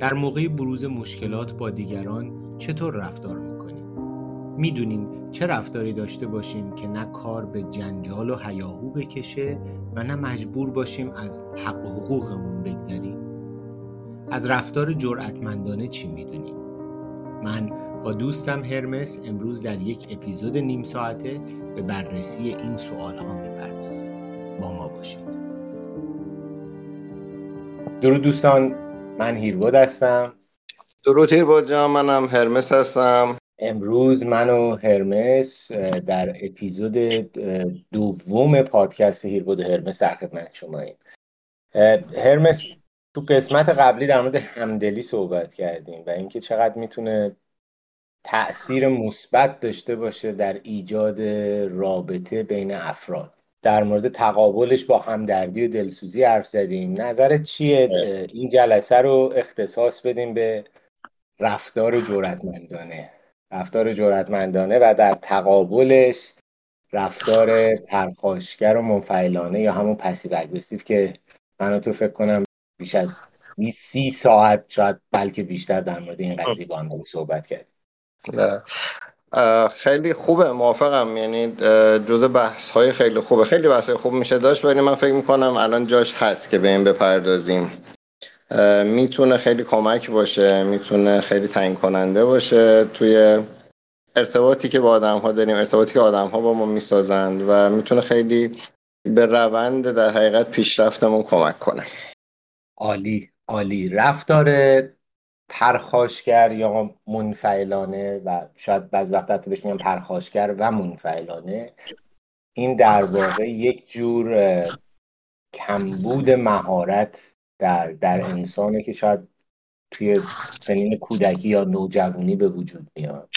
در موقع بروز مشکلات با دیگران چطور رفتار می‌کنیم؟ می‌دونیم چه رفتاری داشته باشیم که نه کار به جنجال و هیاهو بکشه و نه مجبور باشیم از حق و حقوقمون بگذریم؟ از رفتار جرأتمندانه چی می‌دونیم؟ من با دوستم هرمس امروز در یک اپیزود نیم ساعته به بررسی این سوال ها می‌پردازیم با ما باشید درود دوستان من هیربود هستم درود هیربود جان منم هرمس هستم. امروز من و هرمس در اپیزود دوم پادکست هیربود هرمس در خدمت شما هرمس تو قسمت قبلی در مورد همدلی صحبت کردیم و اینکه چقدر می‌تونه تاثیر مثبت داشته باشه در ایجاد رابطه بین افراد. در مورد تقابلش با همدردی و دلسوزی حرف زدیم. نظرت چیه؟ این جلسه رو اختصاص بدیم به رفتار جورتمندانه رفتار جورتمندانه و در تقابلش رفتار پرخاشگر و منفعلانه یا همون پسیو اگریسیو که من تو فکر کنم بیش از 20 ساعت شاید بلکه بیشتر در مورد این قضیه با هم صحبت کرد خیلی خوبه موافقم. یعنی جزء بحث های خیلی خوبه. خیلی بحث خوب میشه داشت ولی من فکر می‌کنم الان جاش هست که به این بپردازیم. می‌تونه خیلی کمک باشه می‌تونه خیلی تعیین کننده باشه توی ارتباطی که با آدم ها داریم ارتباطی که آدم ها با ما می‌سازند و می‌تونه خیلی به روند در حقیقت پیشرفتمون کمک کنه. عالی عالی. رفتار پرخاشگر یا منفعلانه و شاید بعض وقت حتی بهش میگن پرخاشگر و منفعلانه این در واقع یک جور کمبود مهارت در, در انسانه که شاید توی سنین کودکی یا نوجوانی به وجود میاد.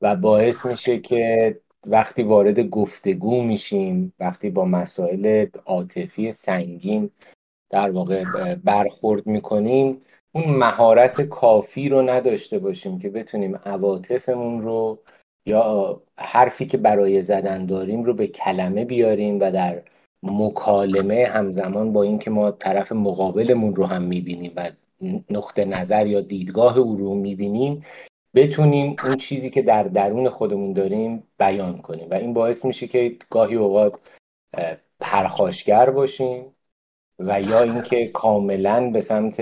و باعث میشه که وقتی وارد گفتگو میشیم وقتی با مسائل عاطفی سنگین در واقع برخورد می‌کنیم اون مهارت کافی رو نداشته باشیم که بتونیم عواطفمون رو یا حرفی که برای زدن داریم رو به کلمه بیاریم و در مکالمه همزمان با اینکه ما طرف مقابلمون رو هم می‌بینیم و نقطه نظر یا دیدگاه او رو می‌بینیم بتونیم اون چیزی که در درون خودمون داریم بیان کنیم. و این باعث میشه که گاهی اوقات پرخاشگر باشیم و یا اینکه کاملا به سمت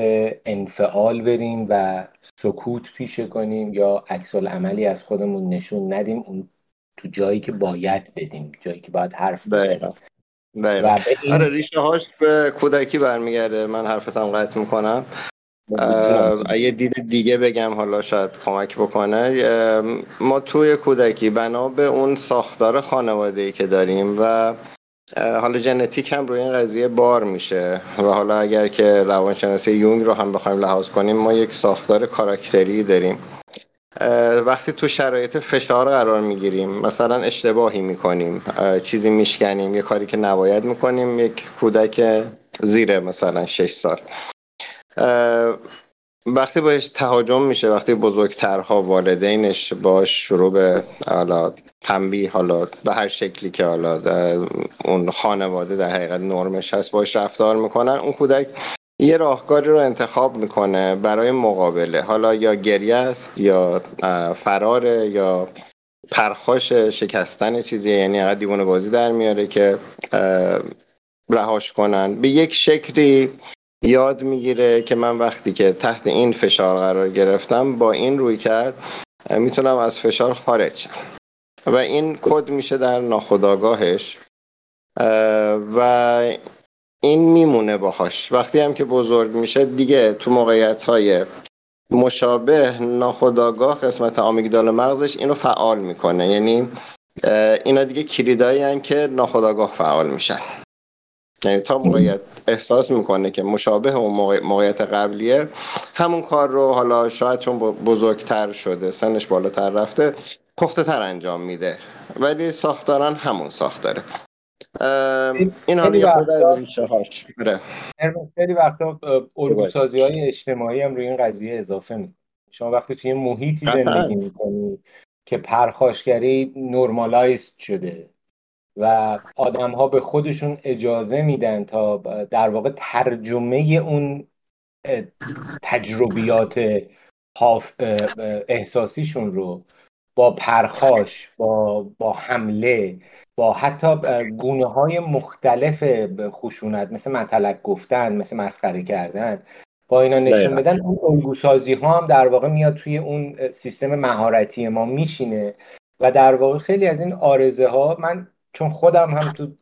انفعال بریم و سکوت پیشه کنیم یا عکس عملی از خودمون نشون ندیم اون تو جایی که باید بدیم جایی که باید حرف بزنیم. و این... آره ریشه هاش به کودکی برمیگرده. من حرفتم قطع می‌کنم. یه دید دیگه بگم حالا شاید کمک بکنه. ما توی کودکی بنا به اون ساختار خانواده ای که داریم و حالا ژنتیک هم روی این قضیه بار میشه و حالا اگر که روانشناسی یونگ رو هم بخوایم لحاظ کنیم ما یک ساختار کاراکتری داریم. وقتی تو شرایط فشار قرار می‌گیریم مثلا اشتباهی می‌کنیم چیزی میشکنیم یه کاری که نباید می‌کنیم یک کودک زیر مثلا 6 سال. وقتی باش تهاجم میشه وقتی بزرگترها والدینش باش شروع به حالا تنبیه حالا به هر شکلی که حالا اون خانواده در حقیقت نرمش هست باش رفتار می‌کنن اون کودک یه راهکاری رو انتخاب می‌کنه برای مقابله. حالا یا گریه است یا فراره یا پرخاش شکستن چیزی یعنی اقدر دیوان بازی در میاره که رهاش کنن. به یک شکلی یاد می‌گیره که من وقتی که تحت این فشار قرار گرفتم با این روی کرد می‌تونم از فشار خارج شم. و این کد میشه در ناخودآگاهش و این میمونه باهاش. وقتی هم که بزرگ میشه دیگه تو موقعیت های مشابه ناخودآگاه قسمت آمیگدال مغزش اینو فعال می‌کنه. یعنی اینا دیگه کلیدایی که ناخودآگاه فعال میشن. یعنی تا موقعیت احساس می‌کنه که مشابه اون موقعیت قبلیه. همون کار رو حالا شاید چون بزرگتر شده سنش بالاتر رفته پخته تر انجام میده. ولی ساختاران همون ساختاره. این حالا یه خود از ریشه هاش. خیلی وقتا الگوسازی های اجتماعی هم روی این قضیه اضافه می‌کنه شما وقتی توی محیطی زندگی می‌کنی که پرخاشگری نرمالایز شده و آدم ها به خودشون اجازه میدن تا در واقع ترجمه اون تجربیات احساسیشون رو با پرخاش با, با حمله با حتی گونه های مختلف خشونت مثل مطلق گفتن مثل مسخره کردن با اینا نشون بدن. اون الگوسازی ها هم در واقع میاد توی اون سیستم مهارتی ما میشینه و در واقع خیلی از این آرزه ها من چون خودم هم تو,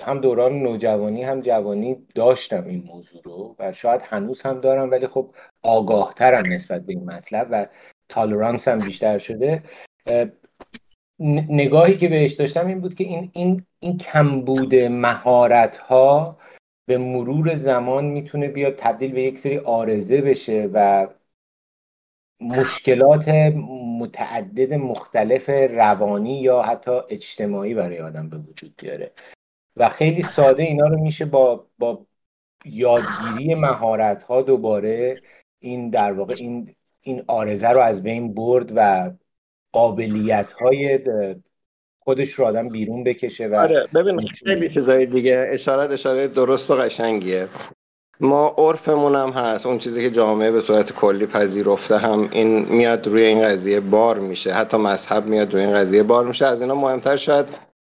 هم دوران نوجوانی هم جوانی داشتم این موضوع رو و شاید هنوز هم دارم ولی خب آگاهترم نسبت به این مطلب و تالرانس هم بیشتر شده. نگاهی که بهش داشتم این بود که این این این کمبود مهارت ها به مرور زمان می‌تونه بیاد تبدیل به یک سری آرزه بشه و مشکلات متعدد مختلف روانی یا حتی اجتماعی برای آدم به وجود بیاره. و خیلی ساده اینا رو میشه با با یادگیری مهارت ها دوباره این در واقع این این آرزه رو از بین برد و قابلیت های خودش رو آدم بیرون بکشه و آره ببین خیلی چیزای دیگه اشارت اشاره درست و قشنگیه. ما عرفمون هم هست. اون چیزی که جامعه به صورت کلی پذیرفته هم این میاد روی این قضیه بار میشه. حتی مذهب میاد روی این قضیه بار میشه. از اینا مهمتر شاید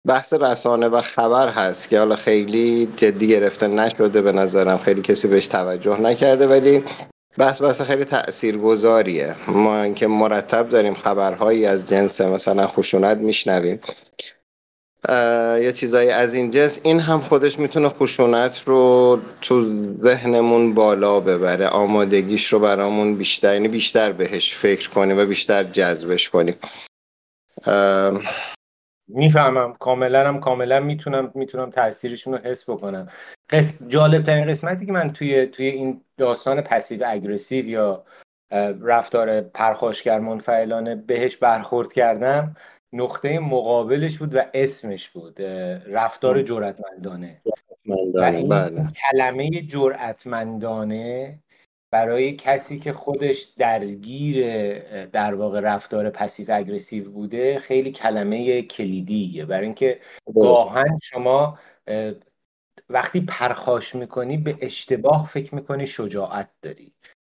بحث رسانه و خبر هست که حالا خیلی جدی گرفته نشده به نظرم. خیلی کسی بهش توجه نکرده ولی بحث بحث خیلی تاثیرگذاریه ما اینکه مرتب داریم خبرهایی از جنس مثلا خشونت میشنویم. یا چیزایی از این جنس. این هم خودش می‌تونه خشونت رو تو ذهنمون بالا ببره. آمادگیش رو برامون بیشتر یعنی بیشتر بهش فکر کنیم و بیشتر جذبش کنیم می‌فهمم. کاملا هم کاملا می‌تونم می‌تونم تاثیرشون رو حس بکنم. قس... جالب ترین قسمتی که من توی توی این داستان passive aggressive یا رفتار پرخاشگر منفعلانه بهش برخورد کردم نقطه مقابلش بود و اسمش بود رفتار جرأتمندانه. و این بله. کلمه جرأتمندانه برای کسی که خودش درگیر در واقع رفتار passive aggressive بوده خیلی کلمه کلیدیه. برای اینکه گاهن شما وقتی پرخاش می‌کنی به اشتباه فکر می‌کنی شجاعت داری.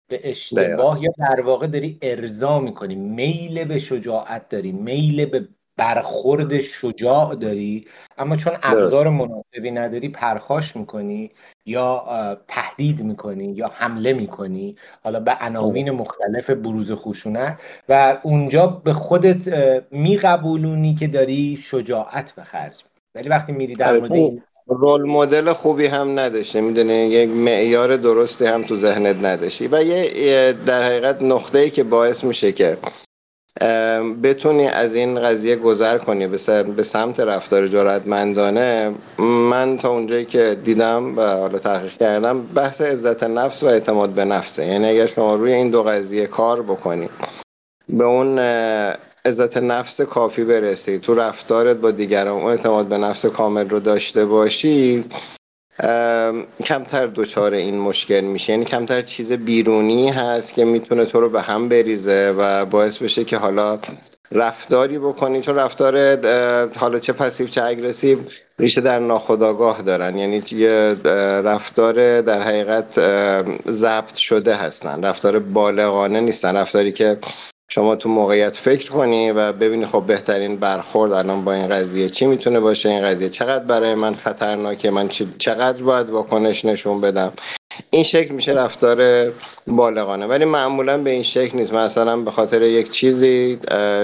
به اشتباه یا در واقع داری ارضا می‌کنی. میل به شجاعت داری. میل به برخورد شجاع داری. اما چون ابزار مناسبی نداری پرخاش می‌کنی یا تهدید می‌کنی یا حمله می‌کنی. حالا به عناوین مختلف بروز خشونت. و اونجا به خودت میقبولونی که داری شجاعت به خرج. ولی وقتی میری در آره، مورد رول مدل خوبی هم نداشته. می‌دونی یک معیار درستی هم تو ذهنت نداشتی. و یه در حقیقت نقطه ای که باعث میشه که بتونی از این قضیه گذر کنی به سمت رفتار جرأتمندانه من تا اونجایی که دیدم و حالا تحقیق کردم بحث عزت نفس و اعتماد به نفسه. یعنی اگر شما روی این دو قضیه کار بکنی به اون عزت نفس کافی برسی. تو رفتارت با دیگران اون اعتماد به نفس کامل رو داشته باشی کمتر دچار این مشکل میشه یعنی کمتر چیز بیرونی هست که می‌تونه تو رو به هم بریزه و باعث بشه که حالا رفتاری بکنی. چون رفتار حالا چه پسیو چه اگرسیو ریشه در ناخودآگاه دارن. یعنی یه رفتار در حقیقت ضبط شده هستن. رفتار بالغانه نیستن. رفتاری که شما تو موقعیت فکر کنی و ببینی خب بهترین برخورد الان با این قضیه چی می‌تونه باشه؟ این قضیه چقدر برای من خطرناکه؟ من چقدر باید واکنش نشون بدم؟ این شکل میشه رفتار بالغانه. ولی معمولا به این شکل نیست. مثلا به خاطر یک چیزی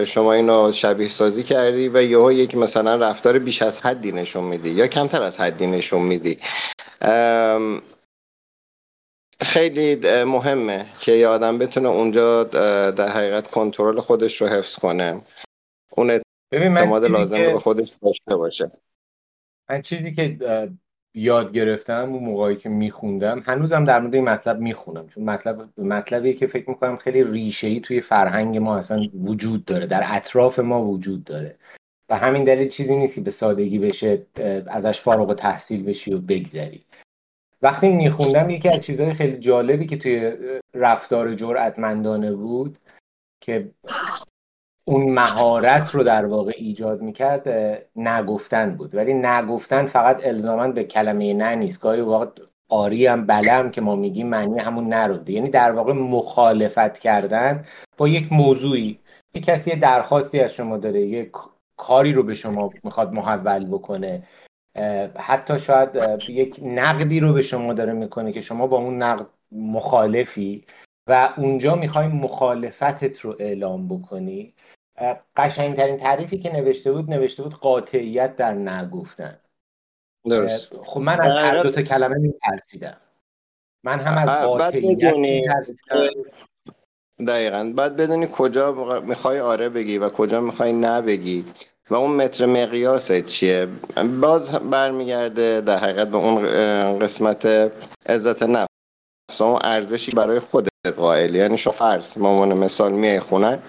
شما اینو شبیه سازی کردی و یهو یک مثلا رفتار بیش از حدی نشون میدی یا کمتر از حدی نشون میدی. خیلی مهمه که یه آدم بتونه اونجا در حقیقت کنترل خودش رو حفظ کنه. اون اعتماد لازم رو به خودش داشته باشه. من چیزی که یاد گرفتم اون موقعی که میخوندم هنوزم در مورد این مطلب می‌خونم. چون مطلب مطلبی که فکر می‌کنم خیلی ریشه ای توی فرهنگ ما اصلا وجود داره در اطراف ما وجود داره. و همین دلیل چیزی نیست که به سادگی بشه ازش فارغ تحصیل بشی و بگذری. وقتی میخوندم یکی از چیزهای خیلی جالبی که توی رفتار جرأتمندانه بود که اون مهارت رو در واقع ایجاد می‌کرد نگفتن بود. ولی نگفتن فقط الزاما به کلمه نه نیست. گاهی واقع آری هم بلم که ما میگیم معنی همون نرده یعنی در واقع مخالفت کردن با یک موضوعی. یه کسی درخواستی از شما داره یک کاری رو به شما می‌خواد محول بکنه. حتی شاید یک نقدی رو به شما داره می‌کنه که شما با اون نقد مخالفی و اونجا می‌خوای مخالفتت رو اعلام بکنی. قشنگترین تعریفی که نوشته بود نوشته بود قاطعیت در نگفتن. درست. خب من از هر دو تا کلمه میترسیدم. من هم از قاطعیت میترسیدم. دقیقا. بعد بدونی کجا می‌خوای آره بگی و کجا می‌خوای نه بگی. و اون متر مقیاس چیه؟ باز برمیگرده در حقیقت به اون قسمت عزت نفس اون ارزشی برای خودت قائل. یعنی شو فرض مامان مثال میای خونه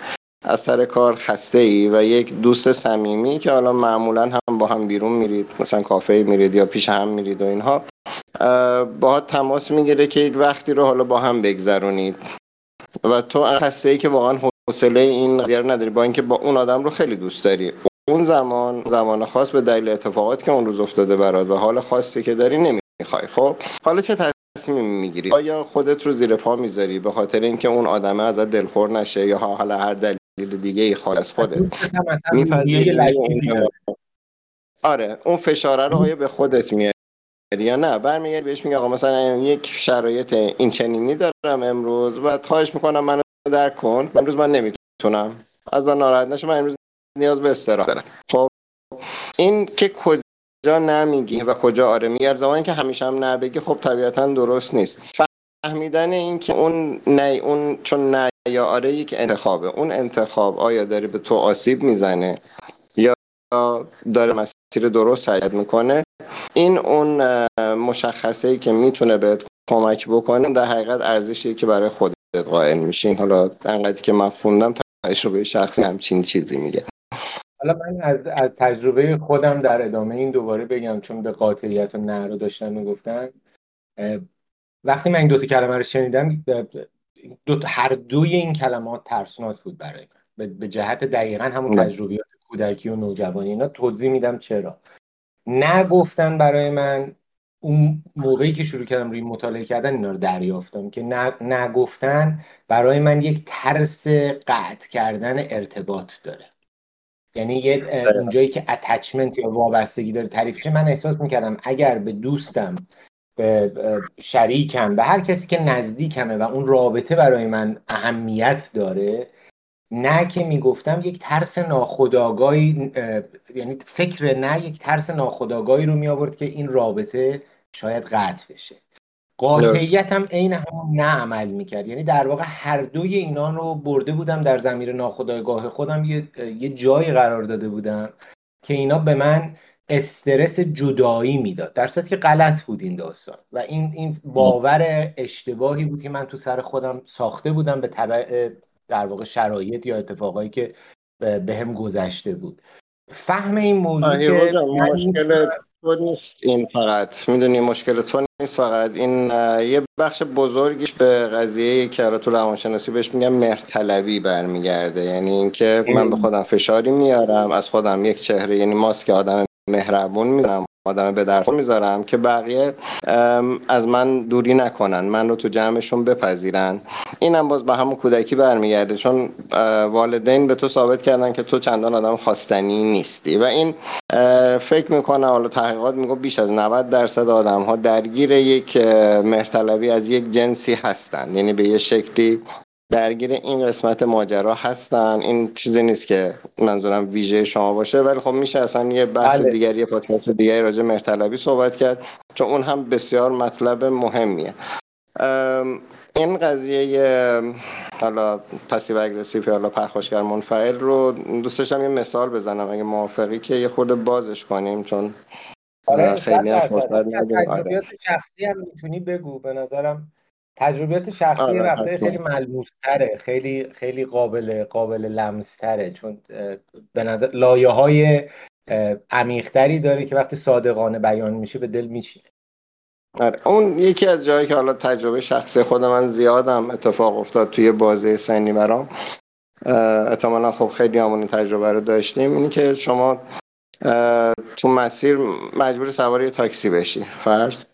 از سر کار خسته ای و یک دوست صمیمی که حالا معمولا هم با هم بیرون میرید مثلا کافه میرید یا پیش هم میرید و اینها با تماس می‌گیره که یک وقتی رو حالا با هم بگذرونید. و تو خسته ای که واقعا حوصله این قضیه نداری با اینکه با اون آدم رو خیلی دوست داری. اون زمان زمان خاص به دلیل اتفاقاتی که اون روز افتاده برات و حال خاصی که داری نمی‌خوای خب؟ حالا چه تصمیمی می‌گیری؟ آیا خودت رو زیر پا می‌ذاری به خاطر اینکه اون آدمه ازت دلخور نشه یا حالا هر دلیل دیگه ای خالص خودت؟ آره اون فشاره رو آیا به خودت میاری یا نه؟ برمیگردی بهش میگه آقا مثلا یک شرایط این چنینی دارم امروز و خواهش می‌کنم منو درک کن. امروز من نمی‌تونم. از من ناراحت نشه من امروز نیاز به استراحت دارم. خب این که کجا نمیگی و کجا آره میگه زمانی که همیشه هم نبگی خب طبیعتا درست نیست. فهمیدن این که اون نه اون چون نه یا آره یک انتخابه. اون انتخاب آیا داره به تو آسیب می‌زنه یا داره مسیر درست حرکت می‌کنه؟ این اون مشخصه ای که می‌تونه بهت کمک بکنه در حقیقت ارزشی که برای خودت قائل میشین حالا انقدری که من خوندم تجربه شخصی همچین چیزی میگه. حالا من از, از تجربه خودم در ادامه این دوباره بگم چون به قاطعیت و نه رو داشتن می‌گفتن. وقتی من این دوتا کلمه رو شنیدم دو هر دوی این کلمات ترسناک بود برای من. به جهت دقیقا همون تجربیات کودکی و نوجوانی. اینا توضیح میدم چرا. نگفتن برای من اون موقعی که شروع کردم روی مطالعه کردن اینا رو دریافتم که نگفتن برای من یک ترس قطع کردن ارتباط داره. یعنی یه اونجایی که اتچمنت یا وابستگی داره تعریفش من احساس می‌کردم اگر به دوستم به شریکم به هر کسی که نزدیکمه و اون رابطه برای من اهمیت داره نه که می‌گفتم یک ترس ناخودآگاهی یعنی فکر نه یک ترس ناخودآگاهی رو می آورد که این رابطه شاید قطع بشه. قاطعیت هم عین همون نه عمل می‌کرد. یعنی در واقع هر دوی اینا رو برده بودم در زمیر ناخودآگاه خودم. یه, یه جایی قرار داده بودم که اینا به من استرس جدایی می‌داد. در صورتی که غلط بود این داستان. و این این باور اشتباهی بود که من تو سر خودم ساخته بودم به تبع در واقع شرایط یا اتفاقایی که به هم گذشته بود. فهم این موضوع که مشکل تو نیست این فقط. می‌دونی مشکل تو نیست فقط. این یه بخش بزرگیش به قضیه که تو روانشناسی بهش میگم مرتلوی برمیگرده. یعنی اینکه من به خودم فشاری میارم از خودم یک چهره یعنی ماسک آدم مهربون می‌ذارم. آدم به درخور می‌ذارم که بقیه از من دوری نکنن من رو تو جمعشون بپذیرن. اینم باز به همون کودکی برمیگرده چون والدین به تو ثابت کردن که تو چندان آدم خواستنی نیستی. و این فکر می‌کنم حالا تحقیقات میگه بیش از 90 درصد آدم ها درگیر یک مهرطلبی از یک جنسی هستن. یعنی به یه شکلی درگیر این قسمت ماجرا هستن. این چیزی نیست که منظورم ویژه شما باشه ولی خب میشه اصلا یه بحث بله. دیگری یه پادکست دیگری راجع مرتلبی صحبت کرد چون اون هم بسیار مطلب مهمیه. این قضیه حالا پسیو اگریسیو حالا پرخاشگر منفعل رو دوستشم یه مثال بزنم اگه موافقی که یه خورده بازش کنیم چون آره خیلی فرصت آره. شخصی هم می‌تونی بگو. به نظرم تجربیات شخصی آره وقتی خیلی ملموس تره خیلی خیلی قابل قابل لمس تره چون به نظر لایه های عمیقتری داره که وقتی صادقانه بیان میشه به دل میشینه آره اون یکی از جایی که حالا تجربه شخصی خود من زیادم اتفاق افتاد توی بازه سنی برام احتمالا خب خیلی همون تجربه رو داشتیم اینی که شما تو مسیر مجبور سواری تاکسی بشی فرض.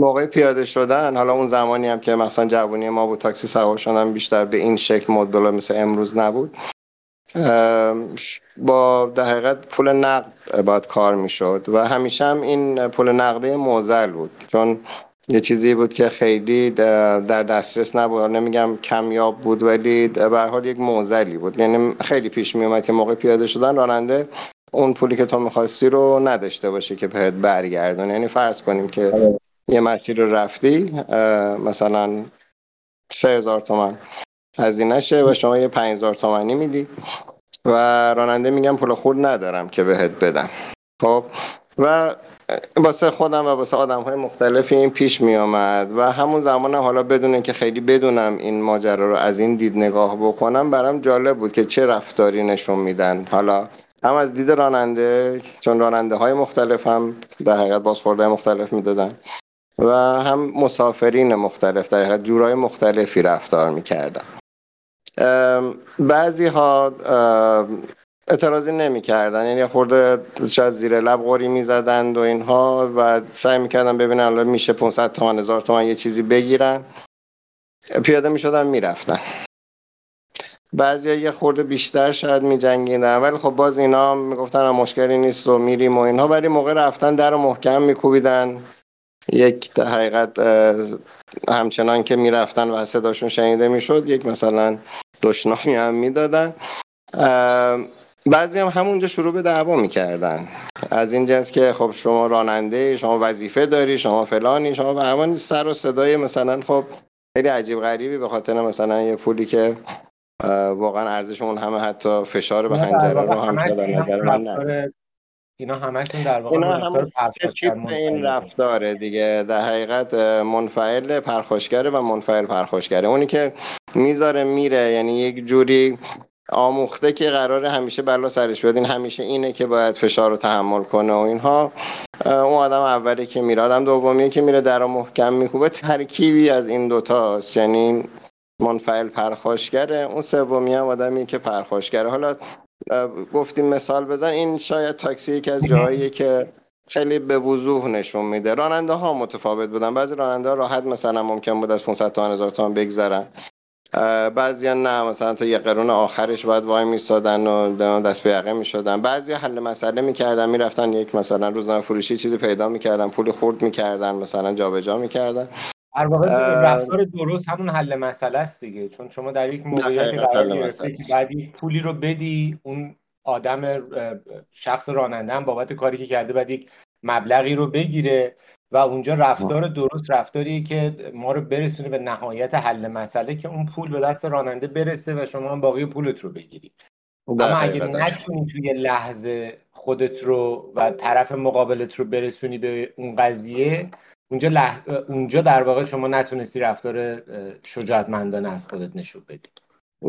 موقع پیاده شدن حالا اون زمانی هم که مثلا جوانی ما بود تاکسی سوار شدن بیشتر به این شکل مدل مثل امروز نبود. با در حقیقت پول نقد باید کار می‌شد و همیشه هم این پول نقدی موزل بود. چون یه چیزی بود که خیلی در دسترس نبود. نمیگم کمیاب بود ولی به حال یک موزلی بود. یعنی خیلی پیش می اومد که موقع پیاده شدن راننده اون پولی که تو می‌خواستی رو نداشته باشه که بهت برگردون یعنی فرض کنیم که یه مسیر رو رفتی مثلا سه هزار تومن. هزینهشه و شما یه پنج هزار تومنی میدی. و راننده میگم پول خود ندارم که بهت بدم. خب؟ و واسه خودم و واسه آدم های مختلفی این پیش می آمد و همون زمان حالا بدون که خیلی بدونم این ماجرا رو از این دید نگاه بکنم برام جالب بود که چه رفتاری نشون میدن. حالا هم از دید راننده چون راننده های مختلف هم در حقیقت بازخورده مختلف می‌دادن. و هم مسافرین مختلف در جورای مختلفی رفتار می‌کردن. بعضی ها اعتراضی نمی‌کردن یعنی خورده شاید زیر لب قوری می‌زدند و اینها و سعی می‌کردن ببینن الان میشه 500 تومن هزار تومن یه چیزی بگیرن. پیاده می‌شدن می‌رفتن. بعضی یه خورده بیشتر شاید می جنگیدن ولی خب باز اینا می‌گفتن مشکلی نیست و میریم و اینها ولی موقع رفتن در محکم میکوبیدن. یک در حقیقت همچنان که می‌رفتن و صداشون شنیده می‌شد یک مثلا دشنامی هم می‌دادن. بعضی هم همونجا شروع به دعوا می‌کردن. از این جنس که خب شما راننده شما وظیفه داری شما فلانی شما به همون سر و صدای مثلا خب خیلی عجیب غریبی به خاطر مثلا یه پولی که واقعا ارزش اون همه حتی فشار به هنجره رو هم نظر من اینا همشون در واقع اینا هم این رفتاره دیگه. در حقیقت منفعل پرخاشگره و منفعل پرخاشگره. اونی که می‌ذاره میره یعنی یک جوری آموخته که قرار همیشه بلا سرش بیاد این همیشه اینه که باید فشار رو تحمل کنه و اینها. اون آدم اولی که میره. آدم دومی که میره در محکم میکوبه. ترکیبی از این دوتاست یعنی منفعل پرخاشگره. اون سومی هم آدمی که پرخاشگره. حالا گفتیم مثال بزن این شاید تاکسی که از جایی که خیلی به وضوح نشون میده. راننده ها متفاوت بودن. بعضی راننده ها راحت مثلا ممکن بود از 500 تا هزار تومان بگذرن. بعضی نه مثلا تا یه قرون آخرش باید وای میستادن و دست به یقه می‌شدن. بعضی حل مسئله می‌کردن می‌رفتن یک مثلا روزنامه فروشی چیزی پیدا می‌کردن پول خورد می‌کردن مثلا جابجا می‌کردن. در واقع رفتار درست همون حل مسئله است دیگه. چون شما در یک موقعیتی قرار گرفته که بعد یک پولی رو بدی اون آدم شخص راننده هم بابت کاری که کرده بعد یک مبلغی رو بگیره و اونجا رفتار درست رفتاریه که ما رو برسونه به نهایت حل مسئله که اون پول به دست راننده برسه و شما هم باقی پولت رو بگیری. اما اگه نتونی توی لحظه خودت رو و طرف مقابلت رو برسونی به اون قضیه اونجا, لح... اونجا در واقع شما نتونستی رفتار شجاعتمندانه از خودت نشون بدی.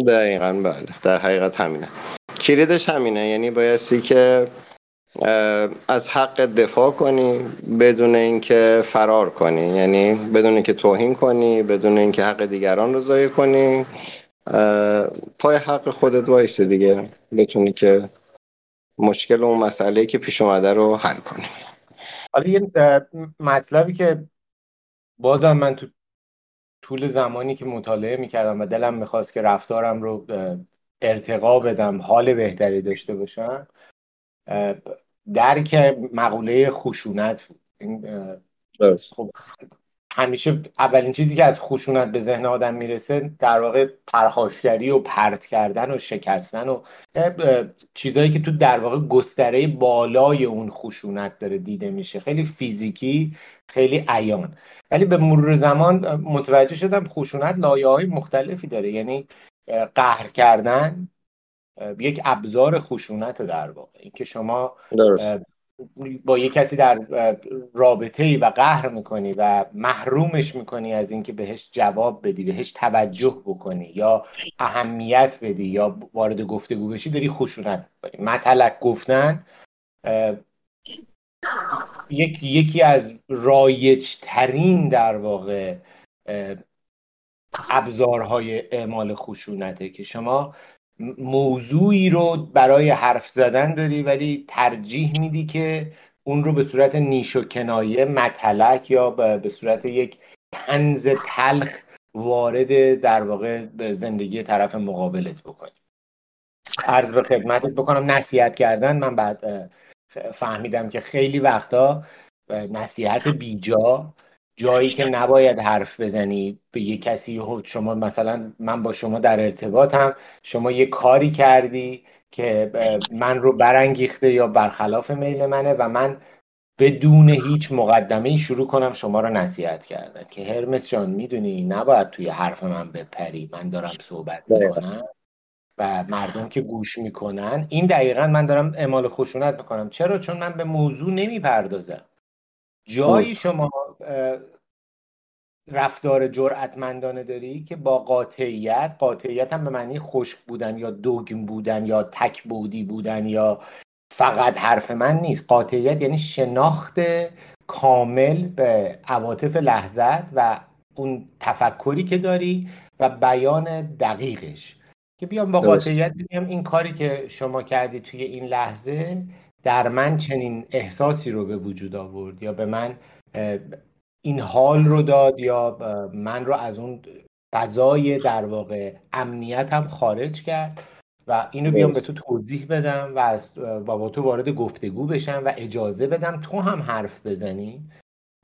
دقیقا بله. در حقیقت همینه. کلیدش همینه. یعنی بایستی که از حق دفاع کنی بدون اینکه فرار کنی. یعنی بدون اینکه توهین کنی بدون اینکه حق دیگران رو ضایع کنی. پای حق خودت وایسته دیگه. بتونی که مشکل اون مسئله که پیش اومده رو حل کنی. حالا یه مطلبی که بازم من تو طول زمانی که مطالعه می‌کردم و دلم می‌خواست که رفتارم رو ارتقا بدم حال بهتری داشته باشم درک مقوله خشونت بود. خب همیشه اولین چیزی که از خشونت به ذهن آدم می‌رسه در واقع پرخاشگری و پرت کردن و شکستن و چیزهایی که تو در واقع گستره بالای اون خشونت داره دیده میشه. خیلی فیزیکی خیلی عیان. ولی به مرور زمان متوجه شدم خشونت لایه های مختلفی داره. یعنی قهر کردن یک ابزار خشونت در واقع. اینکه شما با یک کسی در رابطه ای و قهر می‌کنی و محرومش می‌کنی از اینکه بهش جواب بدی بهش توجه بکنی یا اهمیت بدی یا وارد گفتگو بشی داری خشونت می‌کنی. مطلق گفتن یک یکی از رایج ترین در واقع ابزارهای اعمال خشونته که شما موضوعی رو برای حرف زدن داری ولی ترجیح میدی که اون رو به صورت نیش و کنایه متلک یا به صورت یک تنز تلخ وارد در واقع زندگی طرف مقابلت بکنی. عرض به خدمتت بکنم نصیحت کردن من بعد فهمیدم که خیلی وقتا نصیحت بیجا جایی که نباید حرف بزنی به یه کسی شما مثلا من با شما در ارتباطم شما یه کاری کردی که من رو برانگیخته یا برخلاف میل منه و من بدون هیچ مقدمه شروع کنم شما رو نصیحت کردن. که هرمس جان می‌دونی نباید توی حرف من بپری. من دارم صحبت می‌کنم و مردم که گوش می‌کنن. این دقیقا من دارم اعمال خشونت می‌کنم. چرا؟ چون من به موضوع نمی‌پردازم. جایی شما رفتار جرأتمندانه داری که با قاطعیت قاطعیت هم به معنی خشک بودن یا دوگم بودن یا تک بودی بودن یا فقط حرف من نیست. قاطعیت یعنی شناخت کامل به عواطف لحظت و اون تفکری که داری و بیان دقیقش. که بیام با قاطعیت بگم این کاری که شما کردی توی این لحظه در من چنین احساسی رو به وجود آورد یا به من این حال رو داد یا من رو از اون فضای در واقع امنیت هم خارج کرد و اینو بیام به تو توضیح بدم و از با تو وارد گفتگو بشم و اجازه بدم تو هم حرف بزنی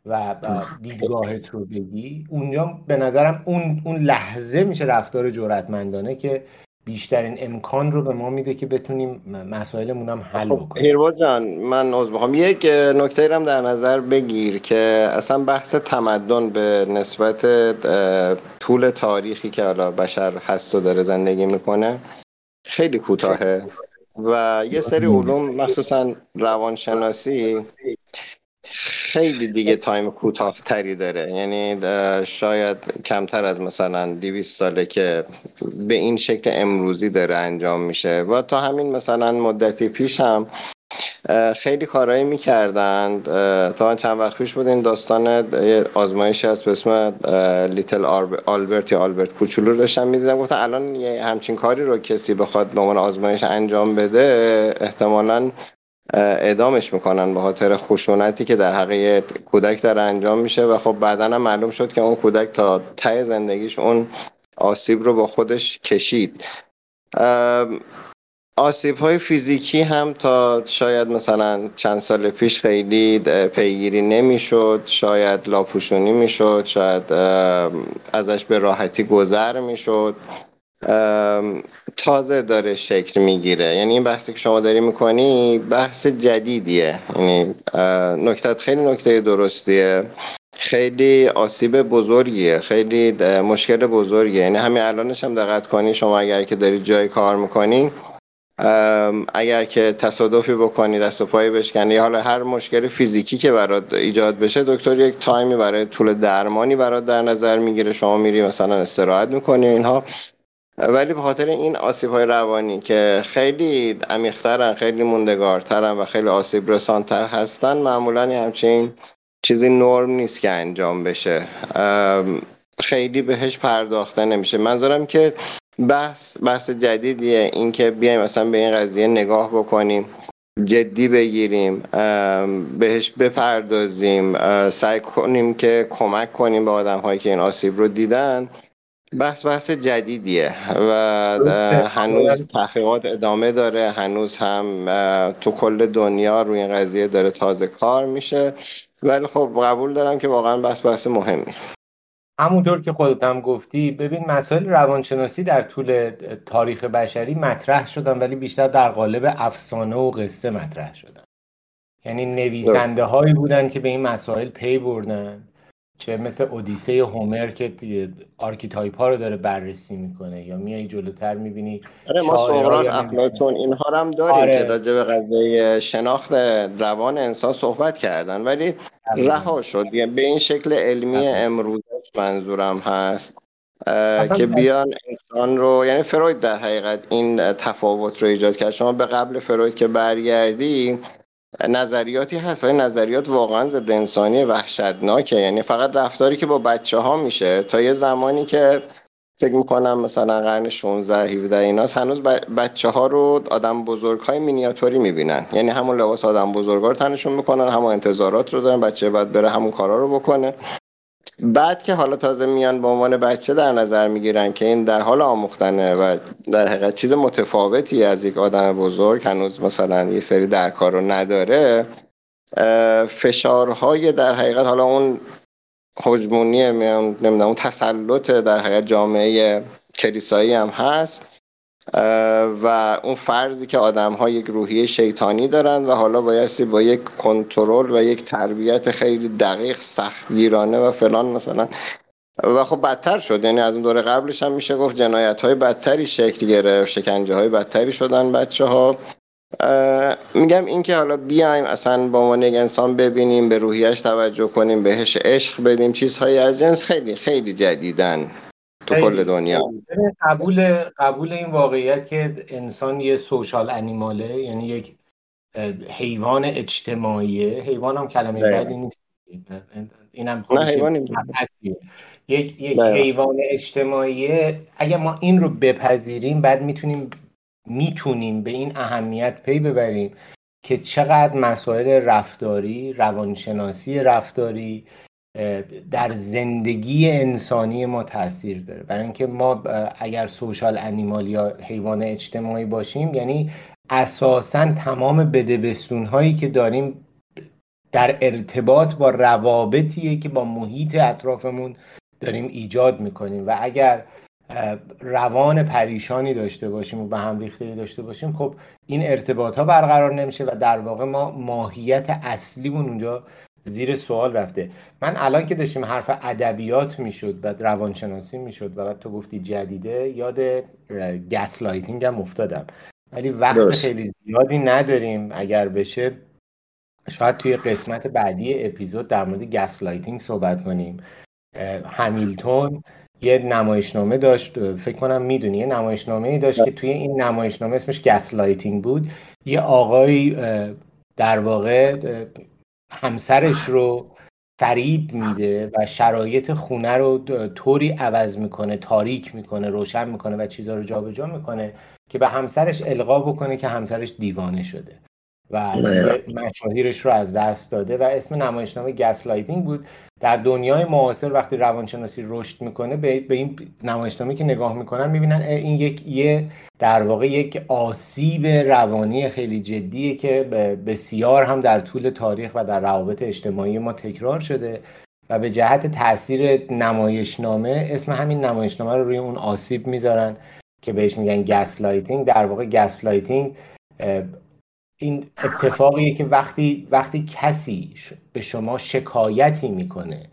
و دیدگاهت رو بگی. اونجا به نظرم اون, اون لحظه میشه رفتار جرأتمندانه که بیشترین امکان رو به ما میده که بتونیم مسائلمون هم حل خب، بکنیم. هیروا جان من عذر بخوام یک نکته هم در نظر بگیر که اصلا بحث تمدن به نسبت طول تاریخی که حالا بشر هست و داره زندگی می‌کنه خیلی کوتاهه. و یه سری علوم مخصوصا روانشناسی خیلی دیگه time کوتاه تری داره. یعنی شاید کمتر از مثلا 200 ساله که به این شکل امروزی داره انجام میشه. و تا همین مثلا مدتی پیش هم خیلی کارهایی می‌کردند. تا چند وقت پیش بود این داستان آزمایشی هست به اسم Little Albert یا آلبرت کوچولو داشتم می‌دیدم. گفتن الان یه همچین کاری رو کسی بخواد به عنوان آزمایش انجام بده احتمالا اعدامش می‌کنن به خاطر خشونتی که در حقیقت کودک داره انجام میشه و خب بعدا هم معلوم شد که اون کودک تا ته زندگیش اون آسیب رو با خودش کشید. آسیب های فیزیکی هم تا شاید مثلا چند سال پیش خیلی پیگیری نمی‌شد شاید لاپوشونی می‌شد شاید ازش به راحتی گذر می‌شد. تازه داره شکل می‌گیره. یعنی این بحثی که شما داری می‌کنی بحث جدیدیه. یعنی نکتت خیلی نکته درستیه. خیلی آسیب بزرگیه. خیلی مشکل بزرگیه. یعنی همین الانش هم دقت کنی شما اگر که داری جای کار می‌کنی اگر که تصادفی بکنی دست و پایی بشکنی حالا هر مشکل فیزیکی که برات ایجاد بشه دکتر یک تایمی برای طول درمانی برات در نظر می‌گیره. شما میری مثلا استراحت می‌کنی اینها. ولی به خاطر این آسیب های روانی که خیلی عمیقترن خیلی موندگارترن و خیلی آسیب رسانتر هستن معمولا همچین چیزی نرم نیست که انجام بشه. خیلی بهش پرداخته نمیشه. منظورم که بحث بحث جدیدیه. اینکه بیایم مثلا به این قضیه نگاه بکنیم جدی بگیریم بهش بپردازیم سعی کنیم که کمک کنیم به آدم هایی که این آسیب رو دیدن. بحث بحث جدیدیه و هنوز تحقیقات ادامه داره هنوز هم تو کل دنیا روی این قضیه داره تازه کار میشه. ولی خب قبول دارم که واقعا بحث بحث مهمی همونطور که خودت هم گفتی ببین مسائل روانشناسی در طول تاریخ بشری مطرح شدن ولی بیشتر در قالب افسانه و قصه مطرح شدن. یعنی نویسنده هایی بودن که به این مسائل پی بردن. چه مثل اودیسه هومر که archetype ها رو داره بررسی می‌کنه یا میای جلوتر می‌بینی آره ما سقراط افلاطون اینها هم داریم آره. که راجع به قضیه شناخت روان انسان صحبت کردن ولی رها شد. یعنی به این شکل علمی امروزش منظورم هست که بیان انسان رو یعنی فروید در حقیقت این تفاوت رو ایجاد کرد. شما به قبل فروید که برگردی نظریاتی هست و این نظریات واقعا ضد انسانی وحشتناکه. یعنی فقط رفتاری که با بچه ها میشه. تا یه زمانی که فکر می‌کنم مثلا قرن 16 17 ایناست هنوز بچه ها رو آدم بزرگ های مینیاتوری می‌بینن. یعنی همون لباس آدم بزرگ رو تنشون می‌کنن همون انتظارات رو دارن بچه بعد بره همون کارا رو بکنه. بعد که حالا تازه میان به عنوان بچه در نظر می‌گیرن که این در حال آموختنه و در حقیقت چیز متفاوتی از یک آدم بزرگ هنوز مثلا یه سری درکار رو نداره فشارهای در حقیقت حالا اون حجمونی نمی‌دونم اون تسلط در حقیقت جامعه کلیسایی هم هست. و اون فرضی که آدم ها یک روحیه شیطانی دارن و حالا بایستی با یک کنترل و یک تربیت خیلی دقیق سختگیرانه و فلان مثلا. و خب بدتر شد. یعنی از اون دوره قبلش هم میشه گفت جنایت های بدتری شکل گرفت شکنجه های بدتری شدن بچه ها میگم اینکه حالا بیایم اصلا با عنوان یک انسان ببینیم به روحیش توجه کنیم بهش عشق بدیم چیزهایی از جنس خیلی خیلی جدیدن. تو کل دنیا. قبول قبول این واقعیت که انسان یه سوشال انیماله یعنی یک حیوان اجتماعیه. حیوان هم کلمه بدی نیست. اینم یک یک حیوان اجتماعیه. اگر ما این رو بپذیریم بعد می‌تونیم می‌تونیم به این اهمیت پی ببریم که چقدر مسائل رفتاری روانشناسی رفتاری در زندگی انسانی ما تاثیر داره. برای اینکه ما اگر سوشال انیمال یا حیوان اجتماعی باشیم یعنی اساسا تمام بدبستون هایی که داریم در ارتباط با روابطیه که با محیط اطرافمون داریم ایجاد می‌کنیم. و اگر روان پریشانی داشته باشیم و به هم ریخته داشته باشیم خب این ارتباط ها برقرار نمیشه و در واقع ما ماهیت اصلیمون اونجا زیر سوال رفته. من الان که داشتیم حرف ادبیات می‌شد و روانشناسی می‌شد و تو گفتی جدیده یاد gaslighting هم افتادم. ولی وقت خیلی زیادی نداریم. اگر بشه شاید توی قسمت بعدی اپیزود در مورد gaslighting صحبت کنیم. همیلتون یه نمایشنامه داشت. فکر کنم می‌دونی یه نمایشنامه داشت که توی این نمایشنامه اسمش gaslighting بود. یه آقای در واقع همسرش رو فریب میده و شرایط خونه رو طوری عوض می‌کنه تاریک می‌کنه روشن می‌کنه و چیزها رو جابجا می‌کنه که به همسرش القا بکنه که همسرش دیوانه شده. و مشاعرش رو از دست داده و اسم نمایشنامه gaslighting بود. در دنیای معاصر وقتی روانشناسی رشد می‌کنه به, این نمایشنامه که نگاه می‌کنن می‌بینن این یک یه در واقع یک آسیب روانی خیلی جدیه که بسیار هم در طول تاریخ و در روابط اجتماعی ما تکرار شده و به جهت تاثیر نمایشنامه اسم همین نمایشنامه رو روی اون آسیب می‌ذارن که بهش میگن gaslighting در واقع gaslighting این اتفاقیه که وقتی وقتی کسی به شما شکایتی می‌کنه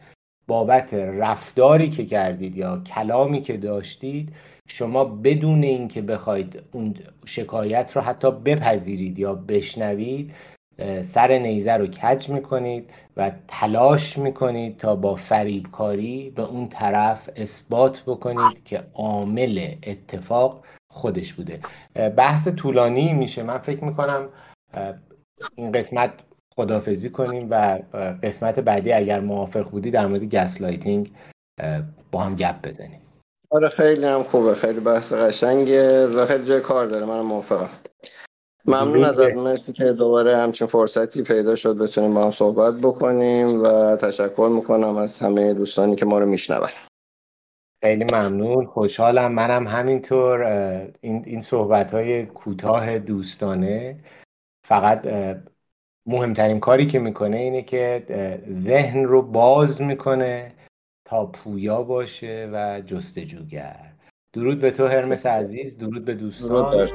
بابت رفتاری که کردید یا کلامی که داشتید شما بدون اینکه بخواید اون شکایت رو حتی بپذیرید یا بشنوید سر نیزه رو کج می‌کنید و تلاش می‌کنید تا با فریبکاری به اون طرف اثبات بکنید که عامل اتفاق خودش بوده. بحث طولانی میشه. من فکر می‌کنم این قسمت خدافزی کنیم و قسمت بعدی اگر موافق بودی در مورد gaslighting با هم گپ بزنیم. آره خیلی هم خوبه خیلی بحث قشنگه و خیلی جای کار داره منم موافقم. ممنون ازت مرسی که دوباره همچین فرصتی پیدا شد بتونیم با هم صحبت بکنیم و تشکر می‌کنم از همه دوستانی که ما رو میشنون. خیلی ممنون خوشحالم منم همینطور. این, این صحبت های کوتاه دوستانه. فقط مهمترین کاری که می‌کنه اینه که ذهن رو باز می‌کنه تا پویا باشه و جستجوگر. درود به تو هرمس عزیز. درود به دوستان.